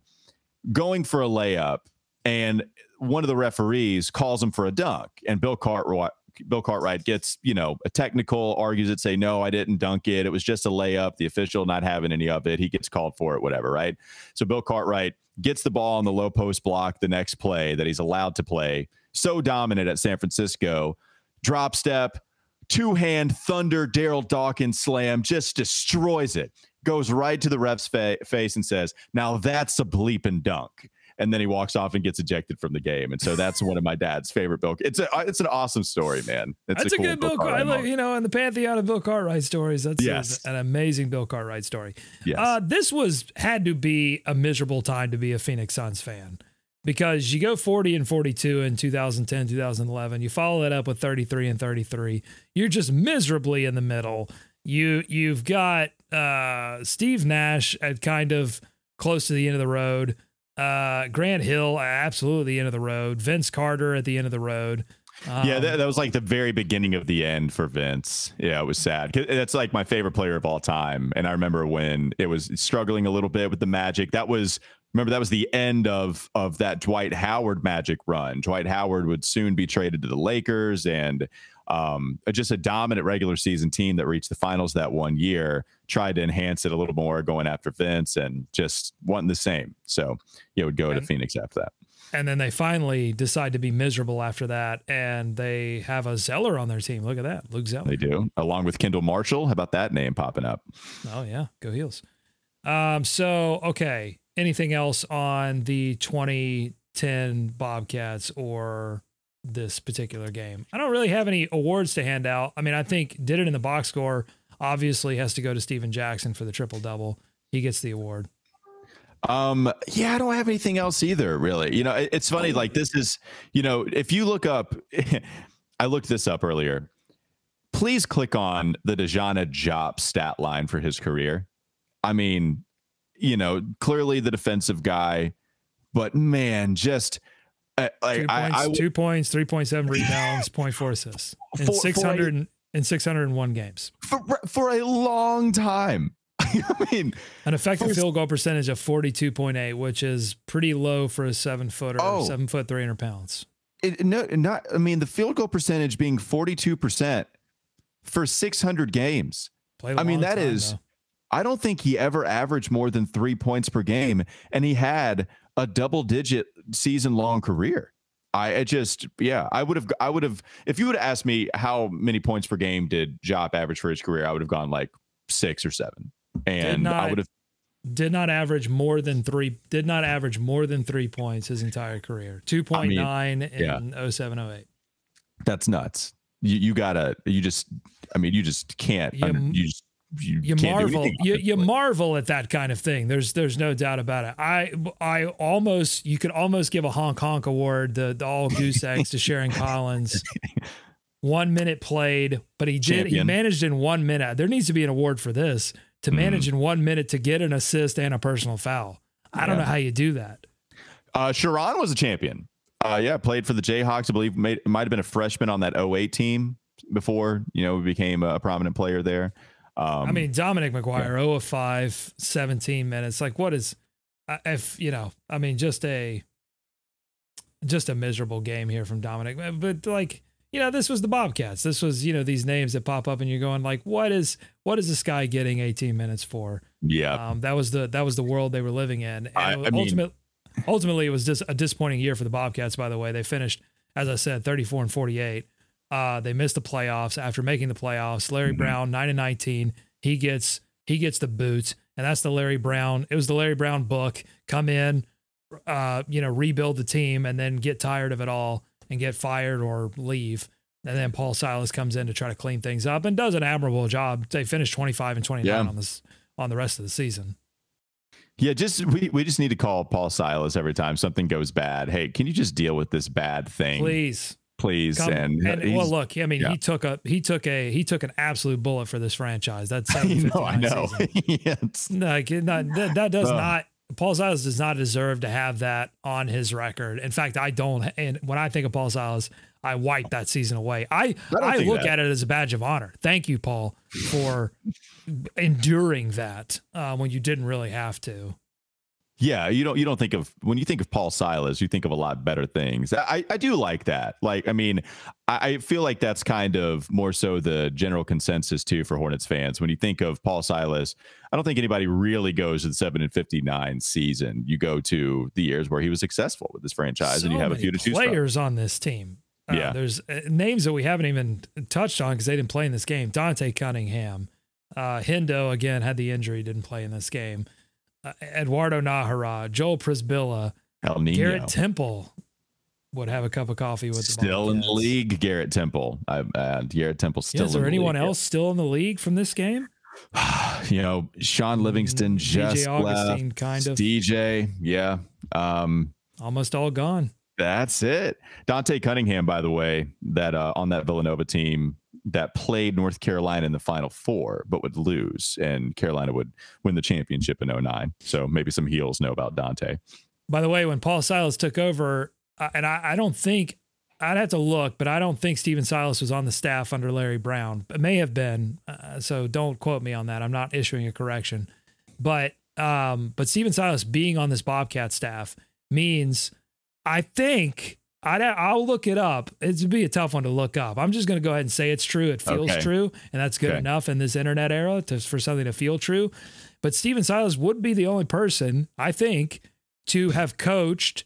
going for a layup, and one of the referees calls him for a dunk, and Bill Cartwright Bill Cartwright gets, you know, a technical, argues it, say, no, I didn't dunk it. It was just a layup. The official not having any of it. He gets called for it, whatever, right? So Bill Cartwright gets the ball on the low post block the next play that he's allowed to play. So dominant at San Francisco. Drop step, two hand thunder, Daryl Dawkins slam, just destroys it. Goes right to the ref's fa- face and says, Now that's a bleeping dunk and then he walks off and gets ejected from the game. And so that's one of my dad's favorite Bill. It's a it's an awesome story, man. It's that's a, cool good Bill, Bill Cartwright. You know, in the pantheon of Bill Cartwright stories, that's yes. a, an amazing Bill Cartwright story. Yes. Uh, this was had to be a miserable time to be a Phoenix Suns fan because you go 40 and 42 in 2010, 2011. You follow that up with 33 and 33. You're just miserably in the middle. You you've got uh, Steve Nash at kind of close to the end of the road. Uh, Grant Hill, absolutely the end of the road. Vince Carter at the end of the road. Um, yeah, that, that, was like the very beginning of the end for Vince. Yeah, it was sad. That's like my favorite player of all time. And I remember when it was struggling a little bit with the Magic. That was remember that was the end of of that Dwight Howard Magic run. Dwight Howard would soon be traded to the Lakers, and um, just a dominant regular season team that reached the finals that one year. Tried to enhance it a little more, going after Vince, and just wasn't the same. So yeah, would go and, to Phoenix after that. And then they finally decide to be miserable after that, and they have a Zeller on their team. Look at that, Luke Zeller. They do, along with Kendall Marshall. How about that name popping up? Oh yeah, go heels. Um, so okay, anything else on the 2010 Bobcats or this particular game. I don't really have any awards to hand out. I mean, I think did it in the box score obviously has to go to Stephen Jackson for the triple double. He gets the award. Um, yeah, I don't have anything else either, really. You know, it, it's funny, like this is, you know, if you look up, [LAUGHS] I looked this up earlier. Please click on the DeSagana Diop stat line for his career. I mean, you know, clearly the defensive guy, but man, just uh, like, two, points, I, I, two points, three point seven rebounds, point four assists [LAUGHS] in six hundred in six hundred and one games for for a long time. [LAUGHS] I mean, an effective for, field goal percentage of forty two point eight, which is pretty low for a seven footer, oh, seven foot three hundred pounds. It, no, not. I mean, the field goal percentage being forty two percent for six hundred games. I mean, that time, is. Though. I don't think he ever averaged more than three points per game, and he had a double digit season long career. I, I just, yeah, I would have, I would have, if you would have asked me how many points per game did Diop average for his career, I would have gone like six or seven, and not, I would have did not average more than three, did not average more than three points his entire career, two point nine I mean, in yeah. 07, 08. That's nuts. You, you gotta, you just, I mean, you just can't, you, you just you, you marvel. you, you marvel at that kind of thing. There's there's no doubt about it. I i almost you could almost give a honk honk award the, the all goose eggs to sherron [LAUGHS] collins. One minute played but he did Champion. he managed in one minute. There needs to be an award for this to mm-hmm. manage in one minute to get an assist and a personal foul. I yeah. don't know how you do that. Uh sherron was a champion. Uh yeah played for the jayhawks. I believe made, might have been a freshman on that 08 team before you know became a prominent player there um, I mean, Dominic McGuire, yeah. 0 of 5, 17 minutes. Like, what is, uh, if, you know, I mean, just a, just a miserable game here from Dominic. But like, you know, this was the Bobcats. This was, you know, these names that pop up and you're going like, what is, what is this guy getting 18 minutes for? Yeah. Um, that was the, that was the world they were living in. And I, I ultimately, mean, ultimately, it was just a disappointing year for the Bobcats, by the way. They finished, as I said, 34 and 48. Uh, they missed the playoffs after making the playoffs. Larry mm-hmm. Brown, nine and nineteen. He gets he gets the boots, and that's the Larry Brown. It was the Larry Brown book. Come in, uh, you know, rebuild the team, and then get tired of it all and get fired or leave. And then Paul Silas comes in to try to clean things up and does an admirable job. They finished twenty five and twenty nine yeah. on this on the rest of the season. Yeah, just we, we just need to call Paul Silas every time something goes bad. Hey, can you just deal with this bad thing? Please please. Come, and, and well, look, I mean, yeah. he took a he took a he took an absolute bullet for this franchise. That's know, [LAUGHS] I know. [LAUGHS] yes. Like not, that, that does uh. not. Paul Silas does not deserve to have that on his record. In fact, I don't. And when I think of Paul Silas, I wipe that season away. I I, I look that. at it as a badge of honor. Thank you, Paul, for [LAUGHS] enduring that uh, when you didn't really have to. Yeah, you don't you don't think of when you think of Paul Silas, you think of a lot better things. I, I do like that. Like, I mean, I, I feel like that's kind of more so the general consensus too for Hornets fans. When you think of Paul Silas, I don't think anybody really goes to the seven and fifty nine season. You go to the years where he was successful with this franchise, so and you have a few to choose players on this team. Uh, yeah, there's uh, names that we haven't even touched on because they didn't play in this game. Dante Cunningham, uh, Hendo again had the injury, didn't play in this game uh, Eduardo Najera, Joel Przybilla, El Nino. Garrett Temple would have a cup of coffee with still in the league. Garrett Temple, I, uh, Garrett Temple still. Yeah, is there anyone league. else still in the league from this game? [SIGHS] you know, Sean Livingston, mm, just left. kind of. DJ, yeah, um, almost all gone. That's it. Dante Cunningham, by the way, that uh, on that Villanova team that played North Carolina in the Final Four, but would lose, and Carolina would win the championship in 09. So maybe some heels know about Dante. By the way, when Paul Silas took over, and I, I, don't think I'd have to look, but I don't think Stephen Silas was on the staff under Larry Brown. It may have been, uh, so don't quote me on that. I'm not issuing a correction, but um, but Stephen Silas being on this Bobcat staff means I think I'd, I'll look it up. It'd be a tough one to look up. I'm just going to go ahead and say it's true. It feels okay. true, and that's good okay. enough in this internet era to, for something to feel true. But Stephen Silas would be the only person, I think, to have coached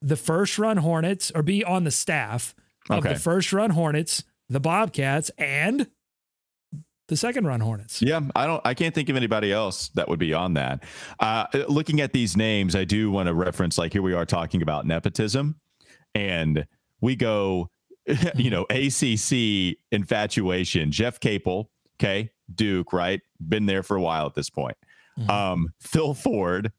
the first run Hornets or be on the staff of okay. the first run Hornets, the Bobcats, and the second run Hornets. Yeah, I don't I can't think of anybody else that would be on that. Uh, looking at these names, I do want to reference like here we are talking about nepotism and we go, [LAUGHS] you know, [LAUGHS] ACC infatuation. Jeff Capel, okay, Duke, right? Been there for a while at this point. Mm-hmm. Um, Phil Ford,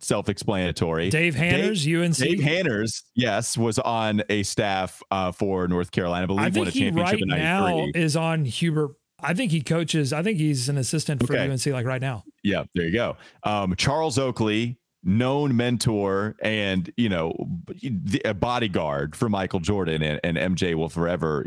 self-explanatory. Dave Hanners, Dave, UNC. Dave Hanners, yes, was on a staff uh, for North Carolina. I believe I think won a championship right in now is on Hubert. I think he coaches. I think he's an assistant for okay. UNC, like right now. Yeah, there you go. Um, Charles Oakley, known mentor and you know a bodyguard for Michael Jordan and, and MJ will forever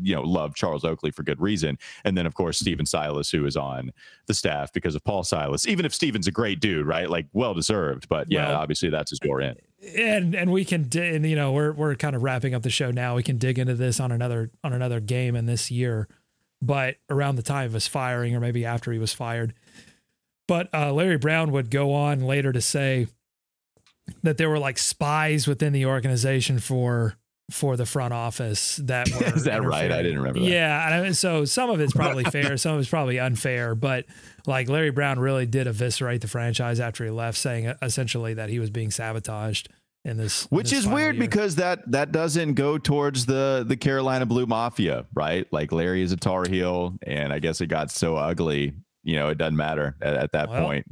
you know love Charles Oakley for good reason. And then of course Stephen Silas who is on the staff because of Paul Silas. Even if Stephen's a great dude right? Like well deserved but yeah well, obviously that's his door in and and we can and you know we're we're kind of wrapping up the show now. We can dig into this on another on another game in this year. But around the time of his firing or maybe after he was fired but uh, Larry Brown would go on later to say that there were like spies within the organization for for the front office that [LAUGHS] were is that right i didn't remember that. yeah so some of it's probably fair [LAUGHS] some of it's probably unfair but like larry brown really did eviscerate the franchise after he left saying essentially that he was being sabotaged in this which in this is weird year. because that that doesn't go towards the the carolina blue mafia right like larry is a tar heel and i guess it got so ugly you know, it doesn't matter at, at that well, point.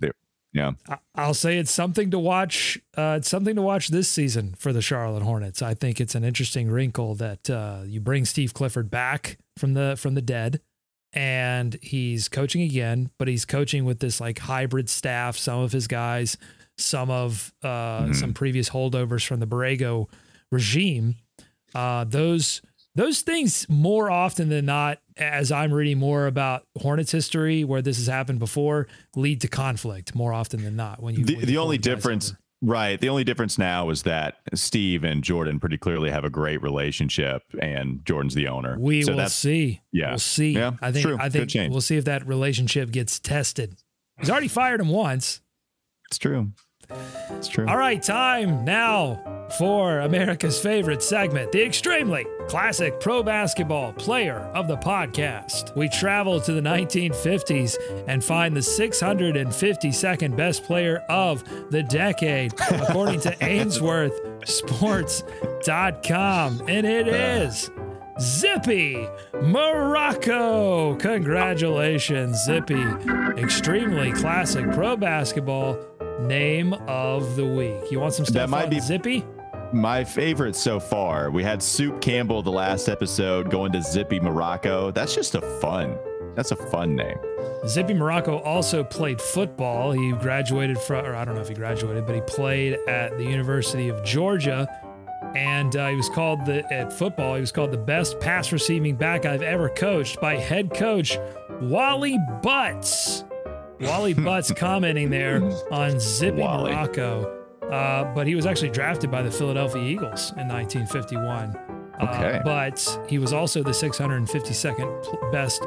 yeah, I'll say it's something to watch. Uh, it's something to watch this season for the Charlotte Hornets. I think it's an interesting wrinkle that uh, you bring Steve Clifford back from the from the dead, and he's coaching again, but he's coaching with this like hybrid staff. Some of his guys, some of uh, mm-hmm. some previous holdovers from the Borrego regime. Uh, those those things more often than not, as I'm reading more about Hornets history, where this has happened before, lead to conflict more often than not. When you the, when the only difference. Over. Right. The only difference now is that Steve and Jordan pretty clearly have a great relationship, and Jordan's the owner. We so will see. Yeah, we'll see. Yeah, I think. True. I think we'll see if that relationship gets tested. He's already fired him once. It's true. It's true. All right, time now for America's favorite segment, the extremely classic pro basketball player of the podcast. We travel to the 1950s and find the 652nd best player of the decade, according to [LAUGHS] Ainsworth Sports.com. And it uh. is. Zippy Morocco. Congratulations, Zippy. Extremely classic pro basketball Name of the week. You want some stuff that might be Zippy? My favorite so far. We had Soup Campbell the last episode going to Zippy Morocco. That's just a fun. That's a fun name. Zippy Morocco also played football. He graduated from, or I don't know if he graduated, but he played at the University of Georgia. and uh, he was called the at football. He was called the best pass receiving back I've ever coached by head coach Wally Butts. Wally Butts [LAUGHS] commenting there on Zippy Wally. Morocco. Uh, but he was actually drafted by the Philadelphia Eagles in 1951. Okay. Uh, but he was also the 652nd pl- best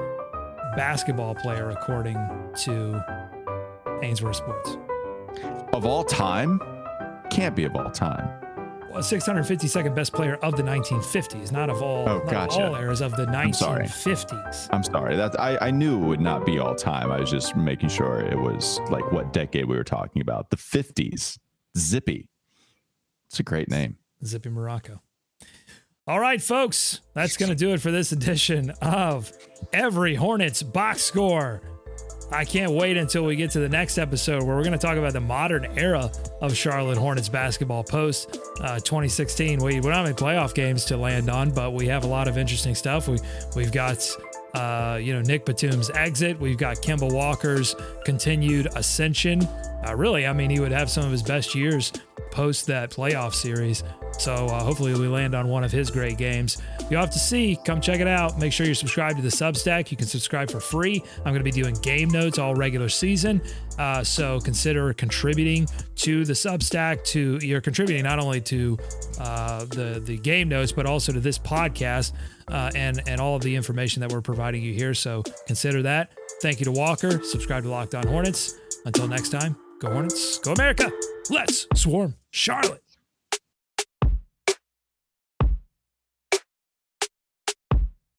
basketball player according to Ainsworth Sports. Of all time, can't be of all time. Well, 652nd best player of the 1950s, not of all, Oh, not gotcha. all eras of the 1950s. I'm sorry. 1950s. I'm sorry. That I, I knew it would not be all time. I was just making sure it was like what decade we were talking about. The 50s. Zippy. It's a great name. Zippy Morocco. All right, folks, that's going to do it for this edition of Every Hornets Box Score. I can't wait until we get to the next episode where we're going to talk about the modern era of Charlotte Hornets basketball post uh, 2016. We, we don't have any playoff games to land on, but we have a lot of interesting stuff. We, we've got uh, you know, Nick Batum's exit. We've got Kemba Walker's continued ascension. Uh, really, I mean, he would have some of his best years post that playoff series. So uh, hopefully we land on one of his great games. You'll have to see. Come check it out. Make sure you're subscribed to the Substack. You can subscribe for free. I'm going to be doing game notes all regular season. Uh, so consider contributing to the Substack. To you're contributing not only to uh, the the game notes, but also to this podcast uh, and and all of the information that we're providing you here. So consider that. Thank you to Walker. Subscribe to Locked On Hornets. Until next time, go Hornets, go America. Let's swarm Charlotte.